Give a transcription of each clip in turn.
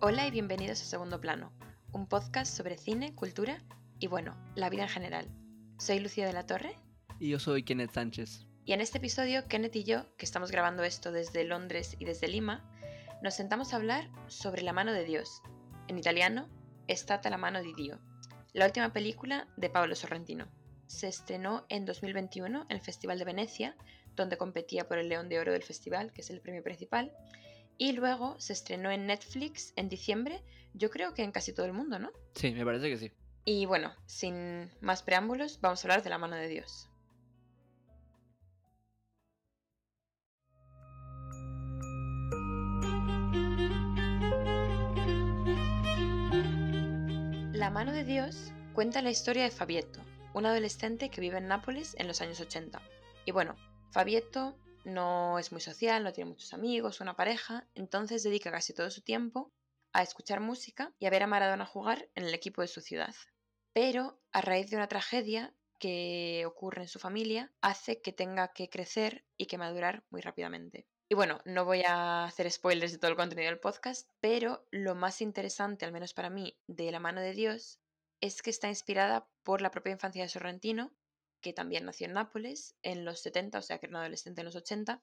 Hola y bienvenidos a Segundo Plano, un podcast sobre cine, cultura y bueno, la vida en general. Soy Lucía de la Torre. Y yo soy Kenneth Sánchez. Y en este episodio, Kenneth y yo, que estamos grabando esto desde Londres y desde Lima, nos sentamos a hablar sobre La mano de Dios. En italiano, Stata la mano di Dio, la última película de Paolo Sorrentino. Se estrenó en 2021 en el Festival de Venecia, donde competía por el León de Oro del festival, que es el premio principal, y luego se estrenó en Netflix en diciembre, yo creo que en casi todo el mundo, ¿no? Sí, me parece que sí. Y bueno, sin más preámbulos, vamos a hablar de la mano de Dios. La mano de Dios cuenta la historia de Fabietto, un adolescente que vive en Nápoles en los años 80. Y bueno, Fabietto no es muy social, no tiene muchos amigos, una pareja, entonces dedica casi todo su tiempo a escuchar música y a ver a Maradona jugar en el equipo de su ciudad. Pero a raíz de una tragedia que ocurre en su familia, hace que tenga que crecer y que madurar muy rápidamente. Y bueno, no voy a hacer spoilers de todo el contenido del podcast, pero lo más interesante, al menos para mí, de La mano de Dios, es que está inspirada por la propia infancia de Sorrentino que también nació en Nápoles en los 70, o sea que era un adolescente en los 80,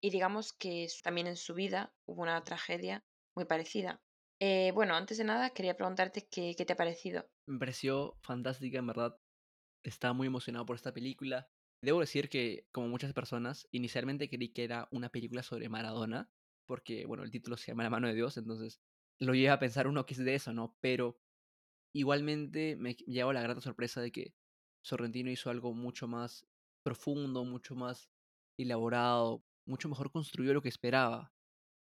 y digamos que también en su vida hubo una tragedia muy parecida. Eh, bueno, antes de nada quería preguntarte qué, qué te ha parecido. Me pareció fantástica, en verdad. Estaba muy emocionado por esta película. Debo decir que, como muchas personas, inicialmente creí que era una película sobre Maradona, porque, bueno, el título se llama La mano de Dios, entonces lo lleva a pensar uno que es de eso, ¿no? Pero igualmente me llevo la grata sorpresa de que Sorrentino hizo algo mucho más profundo, mucho más elaborado, mucho mejor construido de lo que esperaba.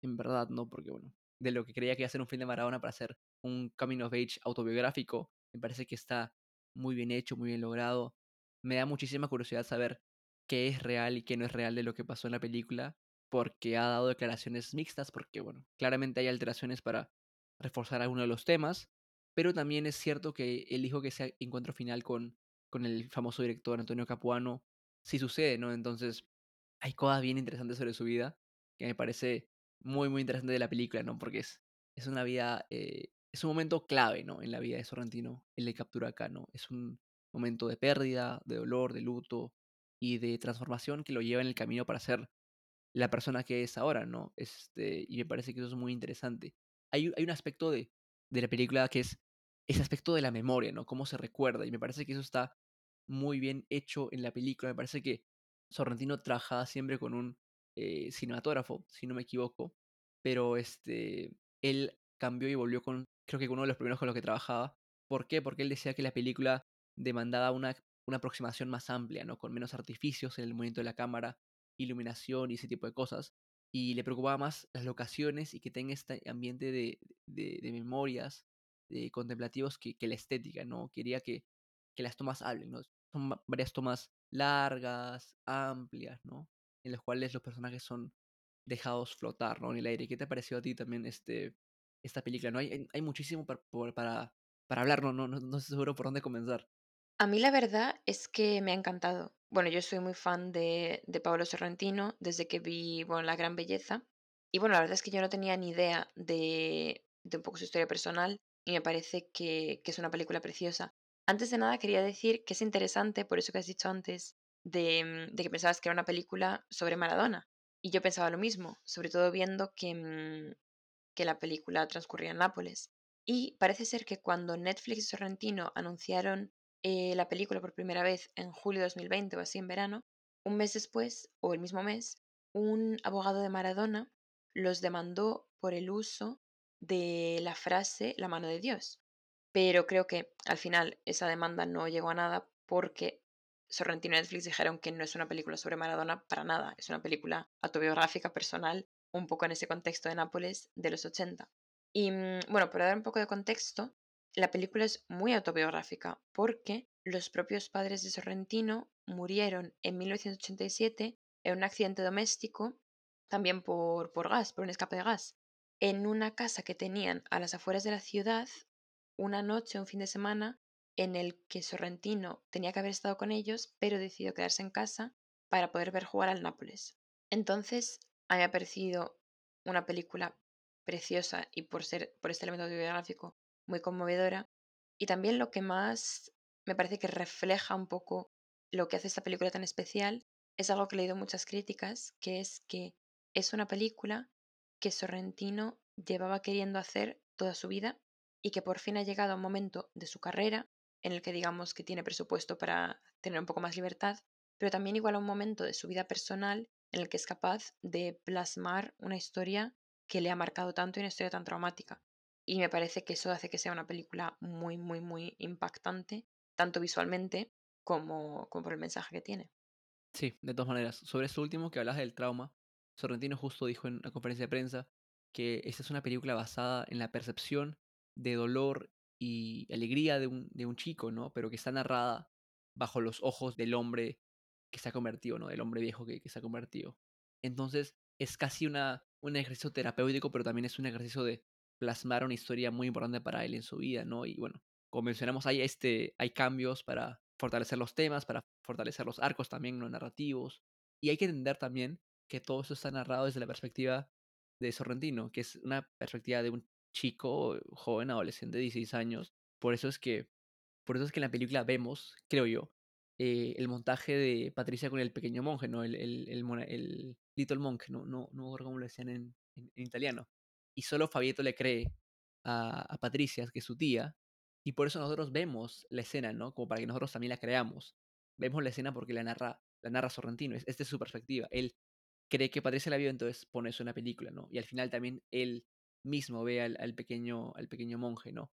En verdad, ¿no? Porque, bueno, de lo que creía que iba a ser un film de Maradona para hacer un coming of age autobiográfico, me parece que está muy bien hecho, muy bien logrado. Me da muchísima curiosidad saber qué es real y qué no es real de lo que pasó en la película, porque ha dado declaraciones mixtas, porque, bueno, claramente hay alteraciones para reforzar alguno de los temas, pero también es cierto que él dijo que ese encuentro final con con el famoso director Antonio Capuano, sí sucede, ¿no? Entonces, hay cosas bien interesantes sobre su vida que me parece muy, muy interesante de la película, ¿no? Porque es, es una vida, eh, es un momento clave, ¿no? En la vida de Sorrentino, el de captura acá, ¿no? Es un momento de pérdida, de dolor, de luto y de transformación que lo lleva en el camino para ser la persona que es ahora, ¿no? Este, y me parece que eso es muy interesante. Hay, hay un aspecto de, de la película que es ese aspecto de la memoria, ¿no? Cómo se recuerda. Y me parece que eso está muy bien hecho en la película. Me parece que Sorrentino trabajaba siempre con un eh, cinematógrafo, si no me equivoco. Pero este, él cambió y volvió con, creo que uno de los primeros con los que trabajaba. ¿Por qué? Porque él decía que la película demandaba una, una aproximación más amplia, ¿no? Con menos artificios en el movimiento de la cámara, iluminación y ese tipo de cosas. Y le preocupaba más las locaciones y que tenga este ambiente de, de, de memorias, de contemplativos que, que, la estética, ¿no? Quería que que las tomas hablen, ¿no? Son varias tomas largas, amplias, ¿no? En las cuales los personajes son dejados flotar, ¿no? En el aire. ¿Qué te pareció a ti también este, esta película? ¿no? Hay, hay muchísimo para, para, hablar, ¿no? No, no, no sé seguro por dónde comenzar. A mí la verdad es que me ha encantado. Bueno, yo soy muy fan de, de Pablo Sorrentino desde que vi bueno, La Gran Belleza. Y bueno, la verdad es que yo no tenía ni idea de, de un poco su historia personal y me parece que, que es una película preciosa. Antes de nada quería decir que es interesante, por eso que has dicho antes, de, mm, de, que pensabas que era una película sobre Maradona. Y yo pensaba lo mismo, sobre todo viendo que, mm, que la película transcurría en Nápoles. Y parece ser que cuando Netflix y Sorrentino anunciaron eh, la película por primera vez en julio de 2020 o así en verano, un mes después, o el mismo mes, un abogado de Maradona los demandó por el uso de la frase la mano de Dios. Pero creo que al final esa demanda no llegó a nada porque Sorrentino y Netflix dijeron que no es una película sobre Maradona para nada, es una película autobiográfica, personal, un poco en ese contexto de Nápoles de los 80. Y mm, bueno, para dar un poco de contexto, la película es muy autobiográfica porque los propios padres de Sorrentino murieron en 1987 en un accidente doméstico, también por, por gas, por un escape de gas, en una casa que tenían a las afueras de la ciudad una noche, un fin de semana, en el que Sorrentino tenía que haber estado con ellos, pero decidió quedarse en casa para poder ver jugar al Nápoles. Entonces, a mí me ha parecido una película preciosa y por ser por este elemento autobiográfico muy conmovedora. Y también lo que más me parece que refleja un poco lo que hace esta película tan especial es algo que he leído muchas críticas, que es que es una película que Sorrentino llevaba queriendo hacer toda su vida y que por fin ha llegado a un momento de su carrera en el que digamos que tiene presupuesto para tener un poco más libertad, pero también igual a un momento de su vida personal en el que es capaz de plasmar una historia que le ha marcado tanto y una historia tan traumática. Y me parece que eso hace que sea una película muy, muy, muy impactante, tanto visualmente como, como por el mensaje que tiene. Sí, de todas maneras. Sobre esto último que hablas del trauma, Sorrentino justo dijo en una conferencia de prensa que esta es una película basada en la percepción de dolor y alegría de un, de un chico, ¿no? Pero que está narrada bajo los ojos del hombre que se ha convertido, ¿no? Del hombre viejo que, que se ha convertido. Entonces, es casi una, un ejercicio terapéutico, pero también es un ejercicio de plasmar una historia muy importante para él en su vida, ¿no? Y bueno, como mencionamos, hay, este, hay cambios para fortalecer los temas, para fortalecer los arcos también, los narrativos. Y hay que entender también que todo eso está narrado desde la perspectiva de Sorrentino, que es una perspectiva de un chico, joven, adolescente de 16 años. Por eso es que, por eso es que en la película vemos, creo yo, eh, el montaje de Patricia con el pequeño monje, ¿no? El, el, el, Little Monk, no, no, no recuerdo cómo lo decían en, en, italiano. Y solo Fabieto le cree a, a, Patricia, que es su tía, y por eso nosotros vemos la escena, ¿no? Como para que nosotros también la creamos. Vemos la escena porque la narra, la narra Sorrentino, es, es su perspectiva. Él cree que Patricia la vio, entonces pone eso en la película, ¿no? Y al final también él mismo ve al, pequeño, al pequeño monje, ¿no?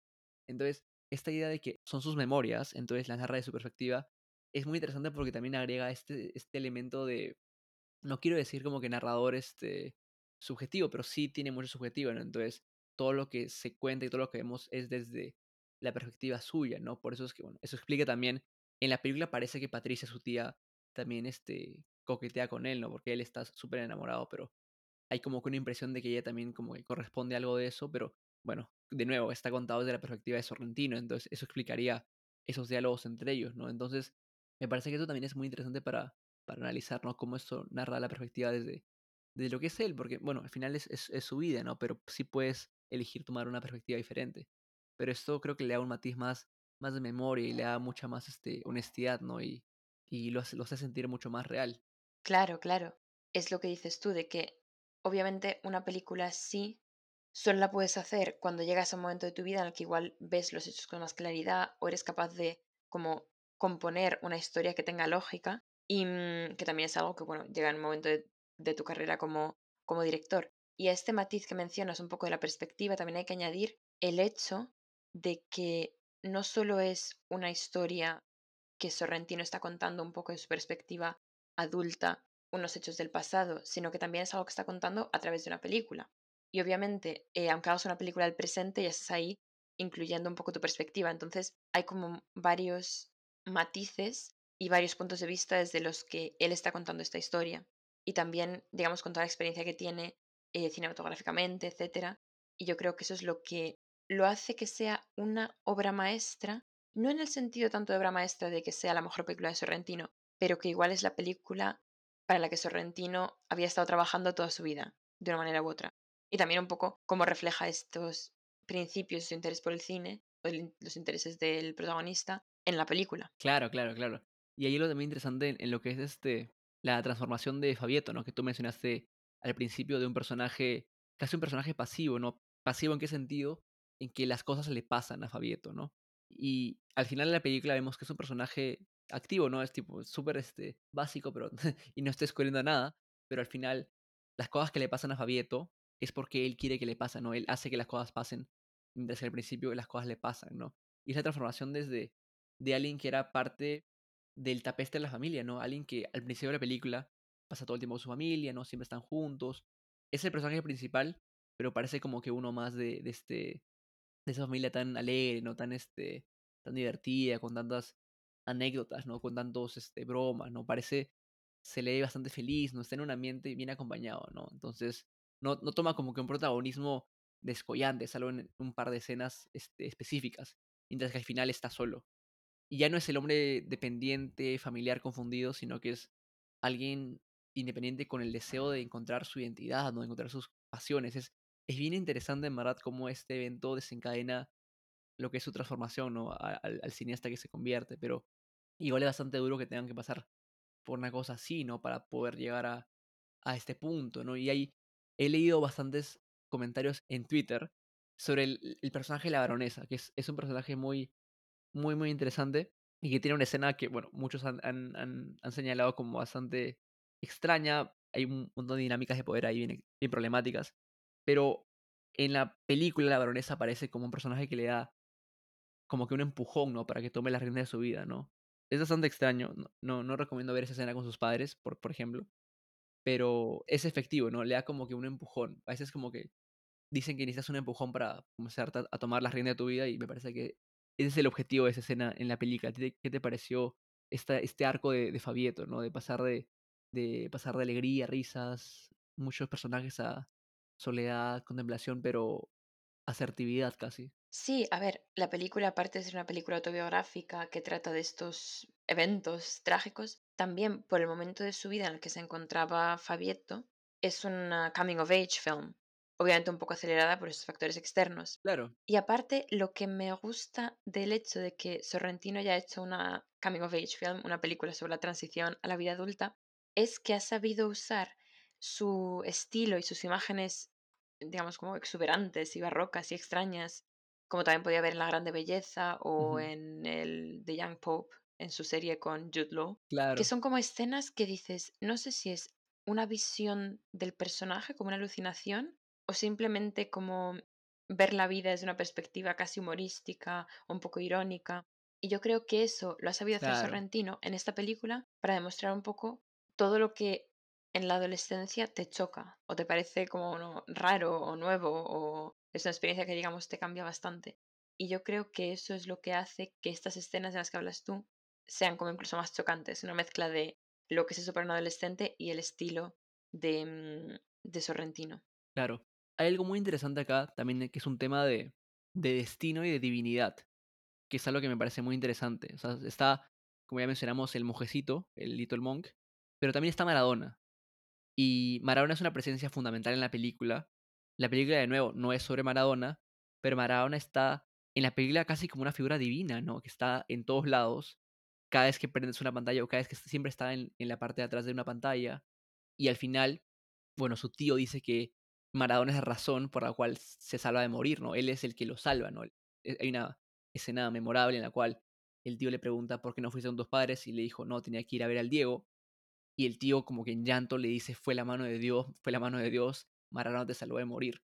Entonces, esta idea de que son sus memorias, entonces la narra de su perspectiva, es muy interesante porque también agrega este, este elemento de, no quiero decir como que narrador este, subjetivo, pero sí tiene mucho subjetivo, ¿no? Entonces, todo lo que se cuenta y todo lo que vemos es desde la perspectiva suya, ¿no? Por eso es que, bueno, eso explica también, en la película parece que Patricia, su tía, también este, coquetea con él, ¿no? Porque él está súper enamorado, pero hay como que una impresión de que ella también como que corresponde a algo de eso, pero bueno, de nuevo, está contado desde la perspectiva de Sorrentino, entonces eso explicaría esos diálogos entre ellos, ¿no? Entonces, me parece que eso también es muy interesante para, para analizar, ¿no? Cómo esto narra la perspectiva desde, de lo que es él, porque, bueno, al final es, es, su vida, ¿no? Pero sí puedes elegir tomar una perspectiva diferente. Pero esto creo que le da un matiz más, más de memoria y le da mucha más este, honestidad, ¿no? Y, y lo, hace, lo hace sentir mucho más real. Claro, claro. Es lo que dices tú, de que obviamente una película sí solo la puedes hacer cuando llegas a un momento de tu vida en el que igual ves los hechos con más claridad o eres capaz de como componer una historia que tenga lógica y mm, que también es algo que, bueno, llega en un momento de, tu carrera como, como director. Y a este matiz que mencionas un poco de la perspectiva también hay que añadir el hecho de que no solo es una historia que Sorrentino está contando un poco de su perspectiva adulta, unos hechos del pasado, sino que también es algo que está contando a través de una película. Y obviamente, eh, aunque hagas una película del presente, ya estás ahí incluyendo un poco tu perspectiva. Entonces, hay como varios matices y varios puntos de vista desde los que él está contando esta historia. Y también, digamos, con toda la experiencia que tiene eh, cinematográficamente, etc. Y yo creo que eso es lo que lo hace que sea una obra maestra, no en el sentido tanto de obra maestra de que sea la mejor película de Sorrentino, pero que igual es la película para la que Sorrentino había estado trabajando toda su vida, de una manera u otra. Y también un poco cómo refleja estos principios, su interés por el cine, los intereses del protagonista, en la película. Claro, claro, claro. Y ahí lo también interesante en, lo que es este la transformación de Fabieto, ¿no? Que tú mencionaste al principio de un personaje, casi un personaje pasivo, ¿no? Pasivo en qué sentido? En que las cosas le pasan a Fabieto, ¿no? Y al final de la película vemos que es un personaje activo, ¿no? Es tipo súper este, básico, pero y no está descubriendo nada, pero al final las cosas que le pasan a Fabieto es porque él quiere que le pasen, ¿no? Él hace que las cosas pasen, desde el principio las cosas le pasan, ¿no? Y esa transformación desde de alguien que era parte del tapete de la familia, ¿no? Alguien que al principio de la película pasa todo el tiempo con su familia, ¿no? Siempre están juntos. Es el personaje principal, pero parece como que uno más de, de este de esa familia tan alegre, ¿no? Tan este tan divertida, con tantas anécdotas, ¿no? Con tantos este bromas, ¿no? Parece se lee bastante feliz, ¿no? Está en un ambiente bien acompañado, ¿no? Entonces, no, no toma como que un protagonismo descollante, salvo en un par de escenas este, específicas, mientras que al final está solo. Y ya no es el hombre dependiente, familiar, confundido, sino que es alguien independiente con el deseo de encontrar su identidad, ¿no? de encontrar sus pasiones. Es es bien interesante en verdad cómo este evento desencadena lo que es su transformación, ¿no? Al cineasta que se convierte, pero igual es bastante duro que tengan que pasar por una cosa así, ¿no? Para poder llegar a, a este punto, ¿no? Y hay, he leído bastantes comentarios en Twitter sobre el, personaje de la baronesa, que es, es un personaje muy, muy, muy interesante y que tiene una escena que, bueno, muchos han, han, han, señalado como bastante extraña. Hay un montón de dinámicas de poder ahí bien, bien problemáticas, pero en la película la baronesa aparece como un personaje que le da como que un empujón, ¿no? Para que tome la rienda de su vida, ¿no? Es bastante extraño. No, no, recomiendo ver esa escena con sus padres, por, por ejemplo. Pero es efectivo, ¿no? Le da como que un empujón. A veces como que dicen que necesitas un empujón para comenzar a, tomar la rienda de tu vida y me parece que ese es el objetivo de esa escena en la película. ¿A ti te- ¿Qué te pareció esta, este arco de, de Fabieto, ¿no? De pasar de, de pasar de alegría, risas, muchos personajes a soledad, contemplación, pero asertividad casi. Sí, a ver, la película, aparte de ser una película autobiográfica que trata de estos eventos trágicos, también por el momento de su vida en el que se encontraba Fabietto, es una coming of age film, obviamente un poco acelerada por esos factores externos. Claro, Y aparte, lo que me gusta del hecho de que Sorrentino haya hecho una coming of age film, una película sobre la transición a la vida adulta, es que ha sabido usar su estilo y sus imágenes, digamos, como exuberantes y barrocas y extrañas, como también podía ver en La Grande Belleza o en el The Young Pope, en su serie con Jude Law, que claro, son como escenas que dices, no sé si es una visión del personaje, como una alucinación, o simplemente como ver la vida desde una perspectiva casi humorística, un poco irónica. Y yo creo que eso lo ha sabido hacer claro, Sorrentino en esta película para demostrar un poco todo lo que en la adolescencia te choca o te parece como raro o nuevo o es una experiencia que digamos te cambia bastante. Y yo creo que eso es lo que hace que estas escenas de las que hablas tú sean como incluso más chocantes, una mezcla de lo que se supone un adolescente y el estilo de, mm, de Sorrentino. claro. Hay algo muy interesante acá también que es un tema de, de destino y de divinidad, que es algo que me parece muy interesante. Está, como ya mencionamos, el monjecito, el Little Monk, pero también está Maradona. Y Maradona es una presencia fundamental en la película. La película, de nuevo, no es sobre Maradona, pero Maradona está en la película casi como una figura divina, ¿no? Que está en todos lados. Cada vez que prendes una pantalla o cada vez que siempre está en, la parte de atrás de una pantalla. Y al final, bueno, su tío dice que Maradona es la razón por la cual se salva de morir, ¿no? Él es el que lo salva, ¿no? Eh, Hay una escena memorable en la cual el tío le pregunta por qué no fuiste con tus padres y le dijo, no, tenía que ir a ver al Diego. Y el tío como que en llanto le dice, fue la mano de Dios, fue la mano de Dios, Maradona te salvó de morir.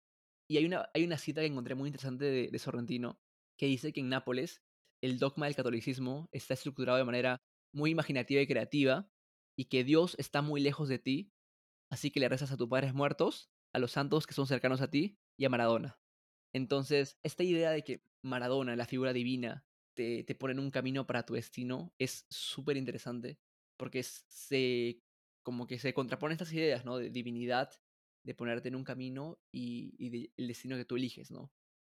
Y hay una, hay una cita que encontré muy interesante de, Sorrentino que dice que en Nápoles el dogma del catolicismo está estructurado de manera muy imaginativa y creativa y que Dios está muy lejos de ti, así que le rezas a tus padres muertos, a los santos que son cercanos a ti y a Maradona. Entonces, esta idea de que Maradona, la figura divina, te, te pone en un camino para tu destino es súper interesante porque se como que se contraponen estas ideas, ¿no? De divinidad, de ponerte en un camino y, y el destino que tú eliges, ¿no?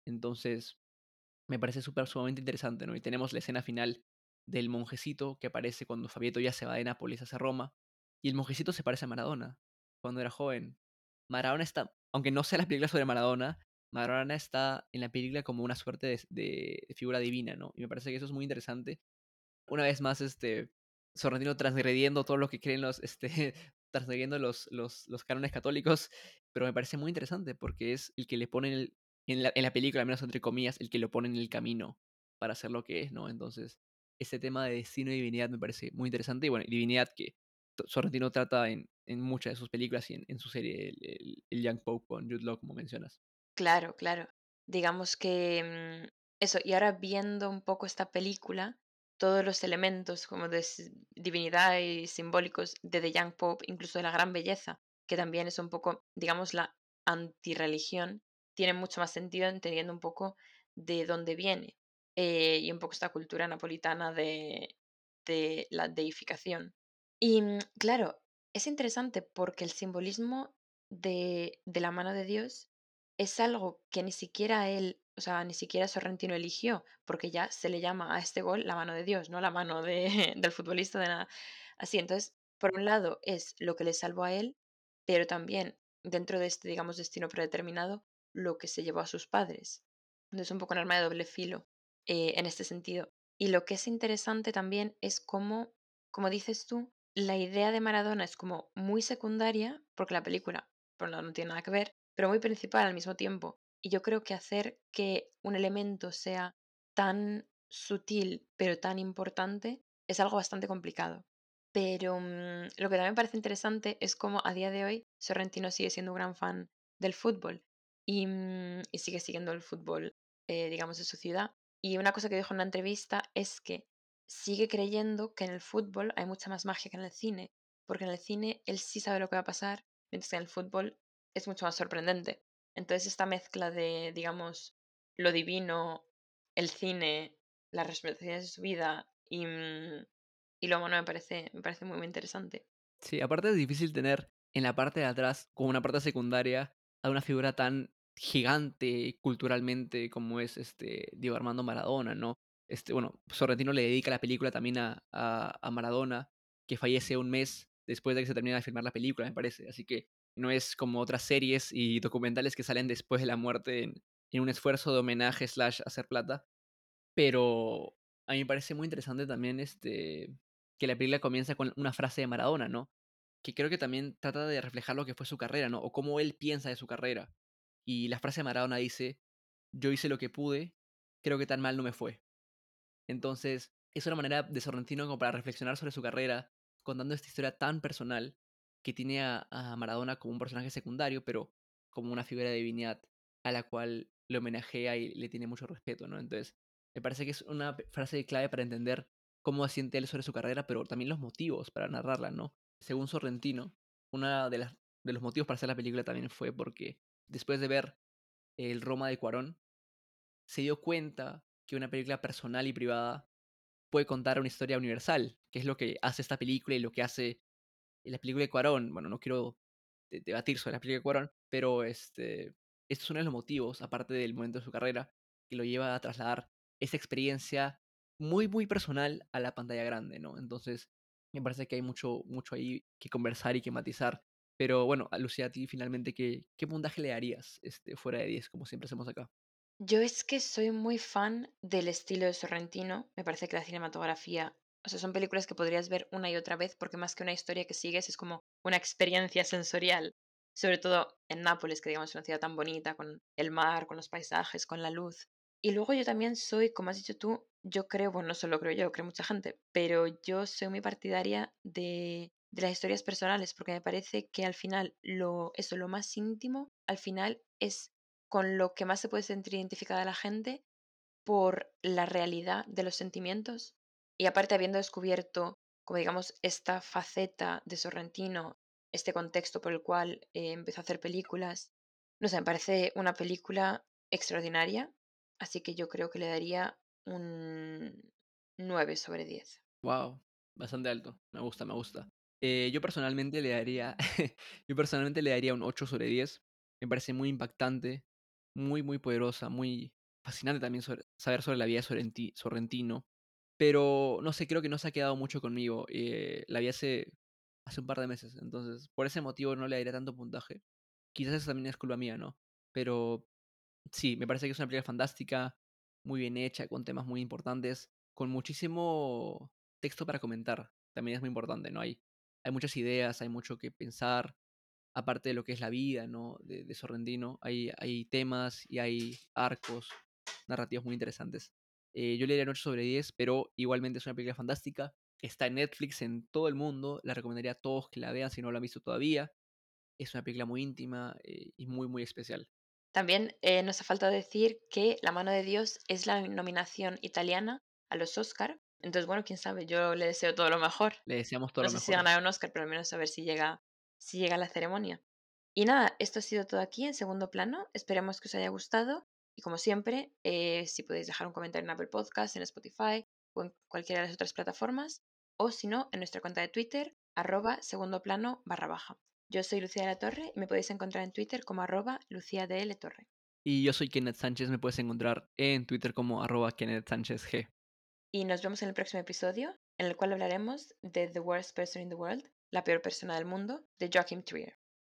Entonces, me parece súper sumamente interesante, ¿no? Y tenemos la escena final del monjecito que aparece cuando Fabieto ya se va de Nápoles hacia Roma. Y el monjecito se parece a Maradona cuando era joven. Maradona está, aunque no sea la película sobre Maradona, Maradona está en la película como una suerte de, de figura divina, ¿no? Y me parece que eso es muy interesante una vez más, este, Sorrentino transgrediendo todo lo que creen los, este, transgrediendo los, los, los cánones católicos, pero me parece muy interesante porque es el que le pone el- en la, en la película, al menos entre comillas, el que lo pone en el camino para hacer lo que es, ¿no? Entonces, ese tema de destino y divinidad me parece muy interesante y bueno, divinidad que Sorrentino trata en, en muchas de sus películas y en, en su serie, el, el, el Young Pope con Jude Law, como mencionas. Claro, claro. Digamos que mm, eso, y ahora viendo un poco esta película, todos los elementos como de divinidad y simbólicos de The Young Pope, incluso de la Gran Belleza, que también es un poco, digamos, la antirreligión, tiene mucho más sentido entendiendo un poco de dónde viene eh, y un poco esta cultura napolitana de, de la deificación. Y mm, claro, es interesante porque el simbolismo de, de la mano de Dios es algo que ni siquiera él, o sea, ni siquiera Sorrentino eligió, porque ya se le llama a este gol la mano de Dios, no la mano de, del futbolista de nada. Así, entonces, por un lado es lo que le salvó a él, pero también dentro de este, digamos, destino predeterminado, lo que se llevó a sus padres. Entonces, un poco un arma de doble filo eh, en este sentido. Y lo que es interesante también es cómo, como dices tú, la idea de Maradona es como muy secundaria, porque la película, por no, no tiene nada que ver, pero muy principal al mismo tiempo. Y yo creo que hacer que un elemento sea tan sutil, pero tan importante, es algo bastante complicado. Pero mm, lo que también me parece interesante es cómo a día de hoy Sorrentino sigue siendo un gran fan del fútbol y, mm, y sigue siguiendo el fútbol, eh, digamos, de su ciudad. Y una cosa que dijo en una entrevista es que sigue creyendo que en el fútbol hay mucha más magia que en el cine, porque en el cine él sí sabe lo que va a pasar, mientras que en el fútbol es mucho más sorprendente. Entonces esta mezcla de, digamos, lo divino, el cine, las representaciones de su vida y, mm, y lo humano me parece, me parece muy, muy interesante. Sí, aparte es difícil tener en la parte de atrás, como una parte secundaria, a una figura tan gigante culturalmente como es este Diego Armando Maradona, ¿no? Este, bueno, Sorrentino le dedica la película también a, a, a Maradona, que fallece un mes después de que se termina de filmar la película, me parece. Así que no es como otras series y documentales que salen después de la muerte en, un esfuerzo de homenaje slash hacer plata. Pero a mí me parece muy interesante también este, que la película comienza con una frase de Maradona, ¿no? Que creo que también trata de reflejar lo que fue su carrera, ¿no? O cómo él piensa de su carrera. Y la frase de Maradona dice, yo hice lo que pude, creo que tan mal no me fue. Entonces, es una manera de Sorrentino como para reflexionar sobre su carrera, contando esta historia tan personal que tiene a, a Maradona como un personaje secundario, pero como una figura de divinidad a la cual le homenajea y le tiene mucho respeto, ¿no? Entonces, me parece que es una frase clave para entender cómo siente él sobre su carrera, pero también los motivos para narrarla, ¿no? Según Sorrentino, uno de, las, de los motivos para hacer la película también fue porque después de ver el Roma de Cuarón, se dio cuenta que una película personal y privada puede contar una historia universal, que es lo que hace esta película y lo que hace la película de Cuarón. Bueno, no quiero debatir sobre la película de Cuarón, pero este, estos son los motivos, aparte del momento de su carrera, que lo lleva a trasladar esa experiencia muy, muy personal a la pantalla grande, ¿no? Entonces, me parece que hay mucho, mucho ahí que conversar y que matizar. Pero bueno, Lucía, a ti finalmente, ¿qué, qué puntaje le darías este, fuera de 10, como siempre hacemos acá? Yo es que soy muy fan del estilo de Sorrentino. Me parece que la cinematografía, o sea, son películas que podrías ver una y otra vez porque más que una historia que sigues es como una experiencia sensorial. Sobre todo en Nápoles, que digamos es una ciudad tan bonita, con el mar, con los paisajes, con la luz. Y luego yo también soy, como has dicho tú, yo creo, bueno, no solo creo yo, creo mucha gente, pero yo soy muy partidaria de, de las historias personales, porque me parece que al final lo, eso, lo más íntimo, al final es con lo que más se puede sentir identificada la gente por la realidad de los sentimientos. Y aparte, habiendo descubierto, como digamos, esta faceta de Sorrentino, este contexto por el cual eh, empezó a hacer películas, no sé, me parece una película extraordinaria, así que yo creo que le daría un 9 sobre 10. Wow, bastante alto. Me gusta, me gusta. Eh, yo personalmente le daría. yo personalmente le daría un 8 sobre 10. Me parece muy impactante, muy, muy poderosa, muy fascinante también saber sobre la vida de Sorrentino. Pero no sé, creo que no se ha quedado mucho conmigo. Eh, la vi hace, hace un par de meses. Entonces, por ese motivo no le daría tanto puntaje. Quizás eso también es culpa mía, ¿no? Pero sí, me parece que es una película fantástica muy bien hecha, con temas muy importantes, con muchísimo texto para comentar. También es muy importante, ¿no? Hay, hay muchas ideas, hay mucho que pensar, aparte de lo que es la vida, ¿no? De, de Sorrentino, hay, hay temas y hay arcos narrativos muy interesantes. Eh, yo le daría 8 sobre 10, pero igualmente es una película fantástica. Está en Netflix en todo el mundo. La recomendaría a todos que la vean si no la han visto todavía. Es una película muy íntima eh, y muy, muy especial. También eh, nos ha faltado decir que La mano de Dios es la nominación italiana a los Oscar. Entonces, bueno, quién sabe, yo le deseo todo lo mejor. Le deseamos todo no lo sé mejor. si ganará un Oscar, pero al menos a ver si llega, si llega a la ceremonia. Y nada, esto ha sido todo aquí en segundo plano. Esperemos que os haya gustado. Y como siempre, eh, si podéis dejar un comentario en Apple Podcast, en Spotify o en cualquiera de las otras plataformas. O si no, en nuestra cuenta de Twitter, arroba segundo plano barra baja. Yo soy Lucía de la Torre y me podéis encontrar en Twitter como arroba Lucía de L. Torre. Y yo soy Kenneth Sánchez, me puedes encontrar en Twitter como arroba Kenneth Sánchez G. Y nos vemos en el próximo episodio, en el cual hablaremos de The Worst Person in the World, la peor persona del mundo, de Joachim Trier.